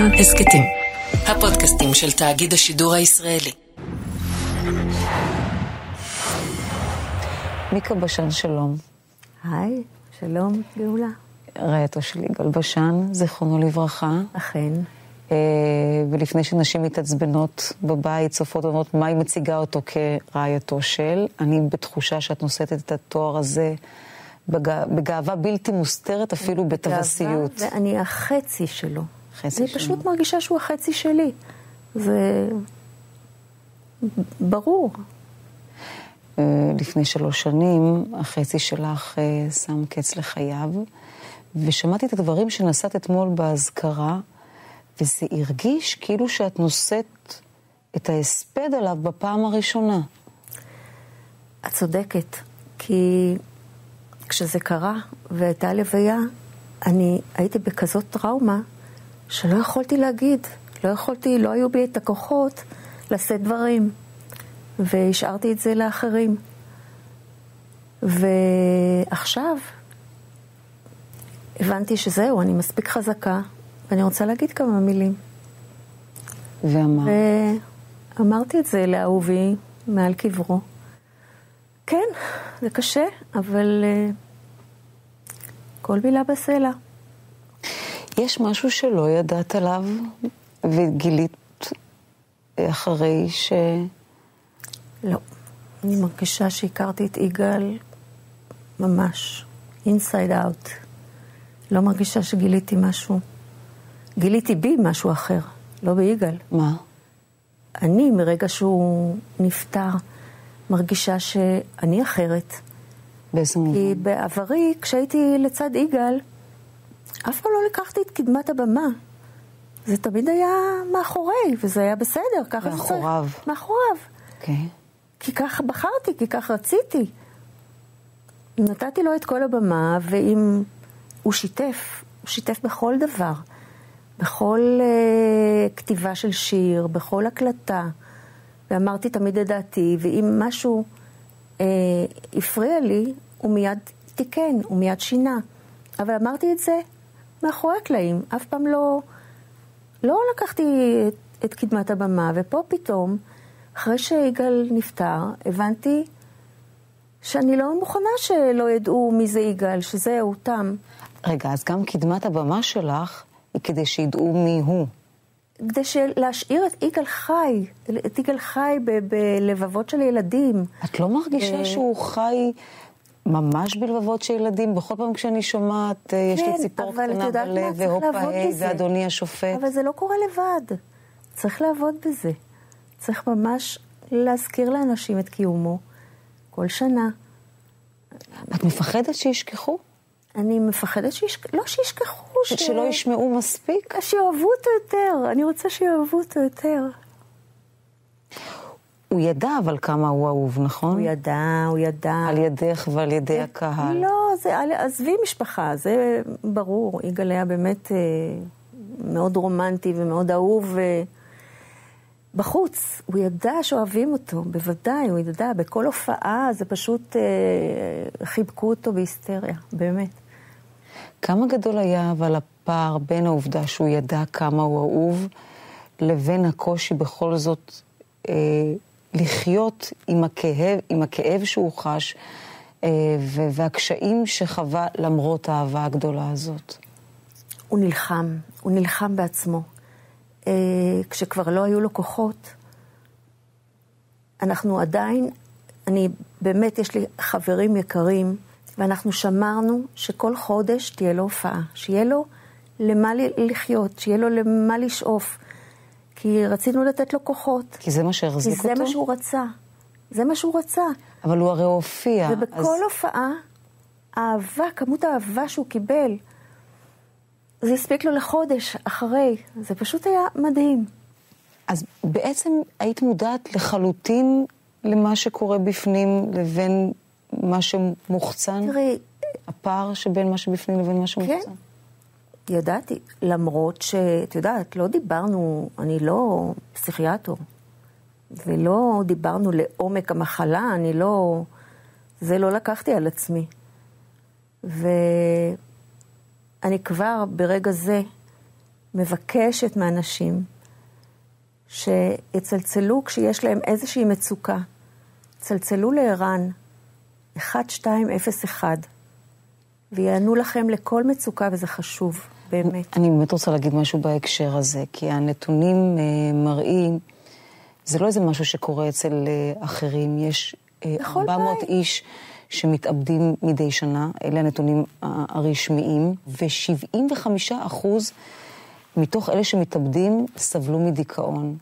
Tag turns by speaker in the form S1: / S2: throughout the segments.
S1: כאן הסכתים. הפודקאסטים של תאגיד השידור הישראלי.
S2: מיקה בשן, שלום.
S3: היי, שלום, גאולה.
S2: רעייתו של יגאל בשן, זיכרונו לברכה.
S3: אכן.
S2: אה, ולפני שנשים מתעצבנות בבית, צופות ואומרות מה היא מציגה אותו כרעייתו של, אני בתחושה שאת נושאת את התואר הזה בגא... בגאווה בלתי מוסתרת, אפילו בטווסיות.
S3: ואני החצי שלו.
S2: חצי
S3: אני
S2: שלו.
S3: פשוט מרגישה שהוא החצי שלי. זה ברור.
S2: אה, לפני שלוש שנים, החצי שלך אה, שם קץ לחייו, ושמעתי את הדברים שנשאת אתמול באזכרה, וזה הרגיש כאילו שאת נושאת את ההספד עליו בפעם הראשונה.
S3: את צודקת, כי כשזה קרה והייתה לוויה, אני הייתי בכזאת טראומה שלא יכולתי להגיד, לא יכולתי, לא היו בי את הכוחות לשאת דברים, והשארתי את זה לאחרים. ועכשיו הבנתי שזהו, אני מספיק חזקה, ואני רוצה להגיד כמה מילים.
S2: ואמר,
S3: ואמרתי את זה לאהובי מעל קברו. כן, זה קשה, אבל uh, כל מילה בסלע.
S2: יש משהו שלא ידעת עליו, וגילית אחרי ש...
S3: לא. אני מרגישה שהכרתי את יגאל ממש, אינסייד אאוט. לא מרגישה שגיליתי משהו. גיליתי בי משהו אחר, לא ביגאל.
S2: מה?
S3: אני, מרגע שהוא נפטר, מרגישה שאני אחרת.
S2: באיזה
S3: כי
S2: מובן?
S3: בעברי, כשהייתי לצד יגאל, אף פעם לא לקחתי את קדמת הבמה. זה תמיד היה מאחורי, וזה היה בסדר, ככה זה צריך.
S2: מאחוריו.
S3: מאחוריו.
S2: אוקיי.
S3: כי כך בחרתי, כי כך רציתי. נתתי לו את כל הבמה, ואם הוא שיתף, הוא שיתף בכל דבר. בכל uh, כתיבה של שיר, בכל הקלטה. ואמרתי תמיד את דעתי, ואם משהו uh, הפריע לי, הוא מיד תיקן, הוא מיד שינה. אבל אמרתי את זה מאחורי הקלעים, אף פעם לא, לא לקחתי את, את קדמת הבמה, ופה פתאום, אחרי שיגאל נפטר, הבנתי שאני לא מוכנה שלא ידעו מי זה יגאל, שזהו, תם.
S2: רגע, אז גם קדמת הבמה שלך היא כדי שידעו מי הוא.
S3: כדי להשאיר את יגאל חי, את יגאל חי בלבבות של ילדים.
S2: את לא מרגישה
S3: אה,
S2: שהוא חי ממש בלבבות של ילדים? בכל פעם כשאני שומעת, אה, יש לי
S3: כן,
S2: ציפור קטנה? בלב, והופה
S3: בזה.
S2: ואדוני השופט.
S3: אבל זה לא קורה לבד. צריך לעבוד בזה. צריך ממש להזכיר לאנשים את קיומו כל שנה.
S2: את מפחדת שישכחו?
S3: אני מפחדת שישכחו, לא שישכחו, ש...
S2: שלא ישמעו מספיק?
S3: שיאהבו אותו יותר. אני רוצה שיאהבו אותו יותר.
S2: הוא ידע אבל כמה הוא אהוב, נכון?
S3: הוא ידע, הוא ידע.
S2: על ידך ועל ידי הקהל.
S3: לא, זה, עזבי משפחה, זה ברור. יגאל היה באמת אה, מאוד רומנטי ומאוד אהוב. אה, בחוץ, הוא ידע שאוהבים אותו, בוודאי, הוא ידע, בכל הופעה זה פשוט אה, חיבקו אותו בהיסטריה, באמת.
S2: כמה גדול היה אבל הפער בין העובדה שהוא ידע כמה הוא אהוב, לבין הקושי בכל זאת אה, לחיות עם הכאב, עם הכאב שהוא חש, אה, והקשיים שחווה למרות האהבה הגדולה הזאת.
S3: הוא נלחם, הוא נלחם בעצמו. אה, כשכבר לא היו לו כוחות, אנחנו עדיין, אני, באמת, יש לי חברים יקרים, ואנחנו שמרנו שכל חודש תהיה לו הופעה, שיהיה לו למה לחיות, שיהיה לו למה לשאוף. כי רצינו לתת לו כוחות.
S2: כי זה מה
S3: כי
S2: שהחזיק
S3: זה
S2: אותו?
S3: מה שהוא רצה. זה מה שהוא רצה.
S2: אבל הוא הרי הופיע.
S3: ובכל
S2: אז...
S3: הופעה, האהבה, כמות האהבה שהוא קיבל, זה הספיק לו לחודש אחרי. זה פשוט היה מדהים.
S2: אז בעצם היית מודעת לחלוטין למה שקורה בפנים לבין מה שמוחצן?
S3: תראי,
S2: הפער שבין מה שבפנים לבין מה שמוחצן?
S3: כן. ידעתי, למרות שאת יודעת, לא דיברנו, אני לא פסיכיאטר, ולא דיברנו לעומק המחלה, אני לא, זה לא לקחתי על עצמי. ואני כבר ברגע זה מבקשת מאנשים שיצלצלו כשיש להם איזושהי מצוקה. צלצלו לערן 1201 ויענו לכם לכל מצוקה, וזה חשוב, באמת.
S2: אני באמת רוצה להגיד משהו בהקשר הזה, כי הנתונים אה, מראים, זה לא איזה משהו שקורה אצל אה, אחרים, יש אה,
S3: בכל
S2: 400
S3: בית.
S2: איש שמתאבדים מדי שנה, אלה הנתונים הרשמיים, ו-75 אחוז מתוך אלה שמתאבדים סבלו מדיכאון.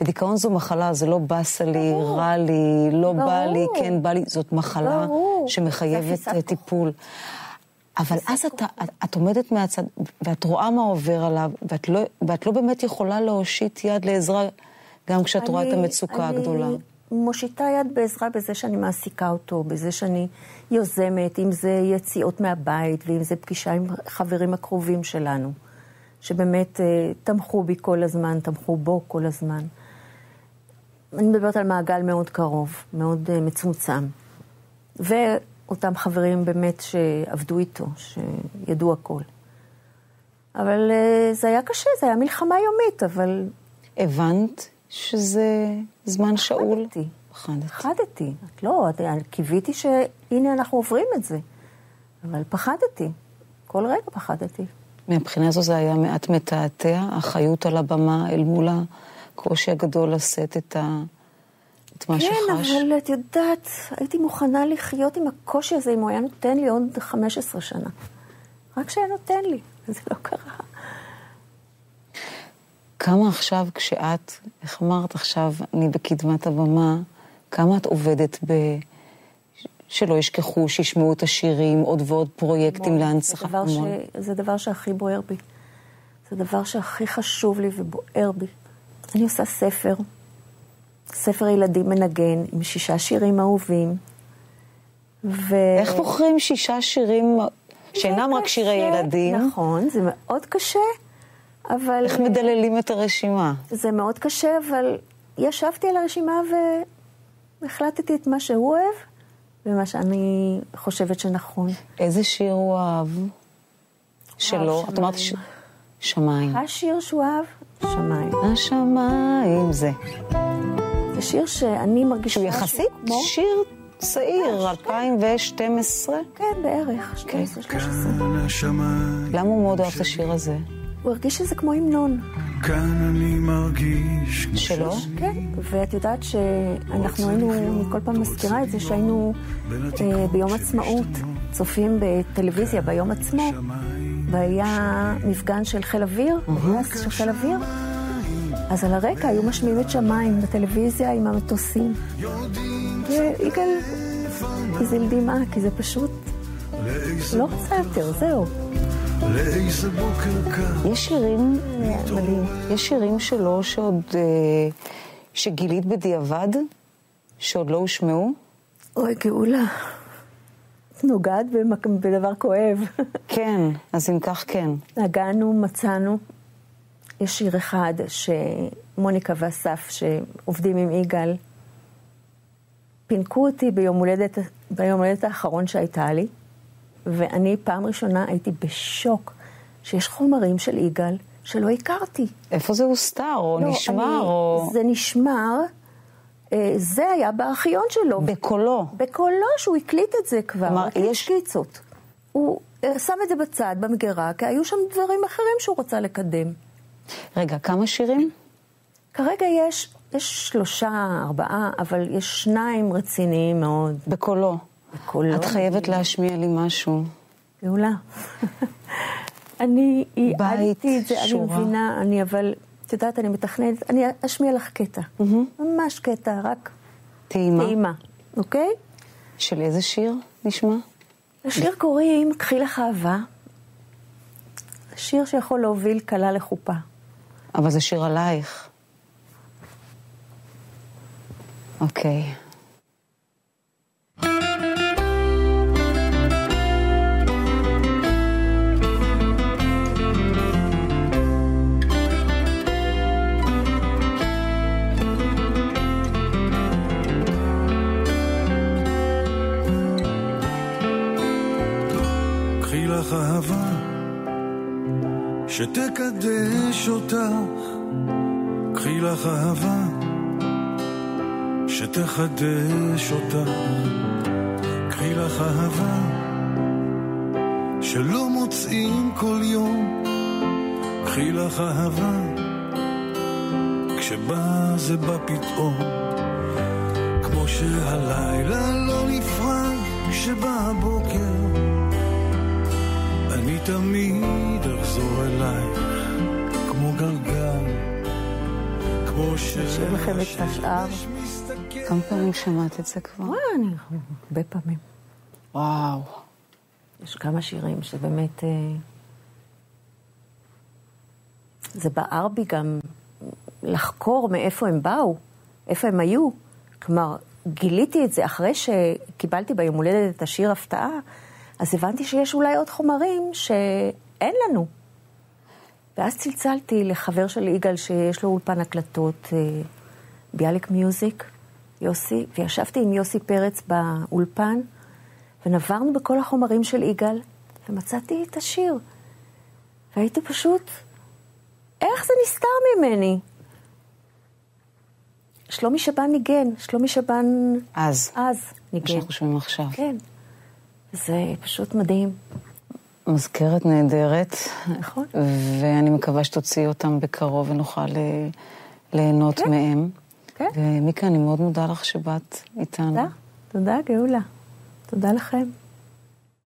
S2: ודיכאון זו מחלה, זה לא באסה לי,
S3: ברור.
S2: רע לי, לא בא לי,
S3: ברור.
S2: כן בא לי, זאת מחלה
S3: ברור.
S2: שמחייבת אה, טיפול. אבל אז אתה, את, את עומדת מהצד, ואת רואה מה עובר עליו, ואת לא, ואת לא באמת יכולה להושיט יד לעזרה, גם כשאת רואה את
S3: אני-
S2: המצוקה הגדולה.
S3: אני מושיטה יד בעזרה בזה שאני מעסיקה אותו, בזה שאני יוזמת, אם זה יציאות מהבית, ואם זה פגישה עם חברים הקרובים שלנו, שבאמת אה, תמכו בי כל הזמן, תמכו בו כל הזמן. אני מדברת על מעגל מאוד קרוב, מאוד אה, מצומצם. ואותם חברים באמת שעבדו איתו, שידעו הכל. אבל אה, זה היה קשה, זה היה מלחמה יומית, אבל
S2: הבנת שזה זמן שאול?
S3: פחדתי.
S2: פחדת.
S3: פחדתי. את לא, את, קיוויתי שהנה אנחנו עוברים את זה. אבל פחדתי. כל רגע פחדתי.
S2: מהבחינה הזו זה היה מעט מתעתע, החיות על הבמה אל מול הקושי הגדול לשאת את, ה... את מה
S3: כן,
S2: שחש.
S3: אבל את יודעת, הייתי מוכנה לחיות עם הקושי הזה אם הוא היה נותן לי עוד 15 שנה. רק שהיה נותן לי, וזה לא קרה.
S2: כמה עכשיו כשאת, איך אמרת עכשיו, אני בקדמת הבמה, כמה את עובדת ב... שלא ישכחו, שישמעו את השירים, עוד ועוד פרויקטים להנצחה.
S3: זה. ש... זה דבר שהכי בוער בי. זה דבר שהכי חשוב לי ובוער בי. אני עושה ספר, ספר ילדים מנגן, עם שישה שירים אהובים. ו...
S2: איך בוחרים שישה שירים שאינם רק שירי ילדים?
S3: נכון, זה מאוד קשה, אבל...
S2: איך מדללים את הרשימה?
S3: זה מאוד קשה, אבל ישבתי על הרשימה והחלטתי את מה שהוא אוהב ומה שאני חושבת שנכון.
S2: איזה שיר הוא אהב? שלו? את אמרת ש...
S3: שמיים. השיר שהוא אהב, שמיים.
S2: השמיים זה.
S3: זה שיר שאני מרגישה...
S2: שהוא יחסית
S3: כמו-
S2: שיר צעיר, 2012.
S3: כן, בערך, 12, 13.
S4: כאן השמיים,
S2: למה הוא מאוד אוהב את השיר הזה?
S3: הוא הרגיש שזה כמו המנון.
S4: כאן אני מרגיש כמו
S2: שלו?
S3: כן, ואת יודעת שאנחנו היינו, אני כל פעם מזכירה את זה, שהיינו אה, ביום עצמאות, צופים בטלוויזיה ביום עצמו, והיה מפגן של חיל אוויר, של חיל אוויר, אז על הרקע היו משמיעים את שמיים בטלוויזיה עם המטוסים. ויגאל הזיל דמעה, כי זה פשוט לא רצה יותר, זהו.
S2: יש שירים, מדהים, יש שירים שלו שעוד, אה, שגילית בדיעבד, שעוד לא הושמעו?
S3: אוי, גאולה. נוגעת במק- בדבר כואב.
S2: כן, אז אם כך כן.
S3: נגענו, מצאנו. יש שיר אחד שמוניקה ואסף, שעובדים עם יגאל, פינקו אותי ביום הולדת, ביום הולדת האחרון שהייתה לי, ואני פעם ראשונה הייתי בשוק שיש חומרים של יגאל שלא הכרתי.
S2: איפה זה הוסתר, או
S3: לא,
S2: נשמר,
S3: אני-
S2: או...
S3: זה נשמר, אה, זה היה בארכיון שלו.
S2: בקולו.
S3: בקולו שהוא הקליט את זה כבר,
S2: כלומר, יש-
S3: שקיצות. הוא אה, שם את זה בצד, במגירה, כי היו שם דברים אחרים שהוא רצה לקדם.
S2: רגע, כמה שירים?
S3: כרגע יש, יש שלושה, ארבעה, אבל יש שניים רציניים מאוד.
S2: בקולו.
S3: בקולו.
S2: את חייבת להשמיע לי משהו.
S3: גאולה. אני ייעדתי את זה, אני
S2: שורה.
S3: מבינה, אני אבל, את יודעת, אני מתכננת, אני אשמיע לך קטע. ממש קטע, רק
S2: טעימה.
S3: טעימה, אוקיי?
S2: של איזה שיר נשמע?
S3: לשיר קוראים "קחי לך אהבה", שיר שיכול להוביל כלה לחופה.
S2: אבל זה שיר עלייך. אוקיי.
S4: קחי אהבה שתקדש אותך, קחי לך אהבה, שתחדש אותך, קחי לך אהבה, שלא מוצאים כל יום, קחי לך אהבה, כשבא זה בא פתאום, כמו שהלילה לא נפרד, כשבא הבוקר, אני תמיד אחזור אלייך, כמו גלגל, כמו
S3: נשאיר לכם את השאר.
S2: כמה פעמים שמעת את זה כבר?
S3: וואי, אני הרבה פעמים.
S2: וואו.
S3: יש כמה שירים שבאמת... אה, זה בער בי גם לחקור מאיפה הם באו, איפה הם היו. כלומר, גיליתי את זה אחרי שקיבלתי ביום הולדת את השיר הפתעה, אז הבנתי שיש אולי עוד חומרים שאין לנו. ואז צלצלתי לחבר של יגאל שיש לו אולפן הקלטות, אה, ביאליק מיוזיק, יוסי, וישבתי עם יוסי פרץ באולפן, ונברנו בכל החומרים של יגאל, ומצאתי את השיר. והייתי פשוט, איך זה נסתר ממני? שלומי שבן ניגן, שלומי שבן
S2: אז,
S3: אז
S2: מה
S3: ניגן.
S2: שאנחנו שומעים עכשיו.
S3: כן. זה פשוט מדהים,
S2: מזכרת נהדרת,
S3: נכון?
S2: ואני מקווה שתוציאי אותם בקרוב ונוכל אה, ליהנות
S3: כן.
S2: מהם.
S3: כן.
S2: ומיקה, אני מאוד מודה לך שבאת איתנו.
S3: תודה, תודה גאולה. תודה לכם.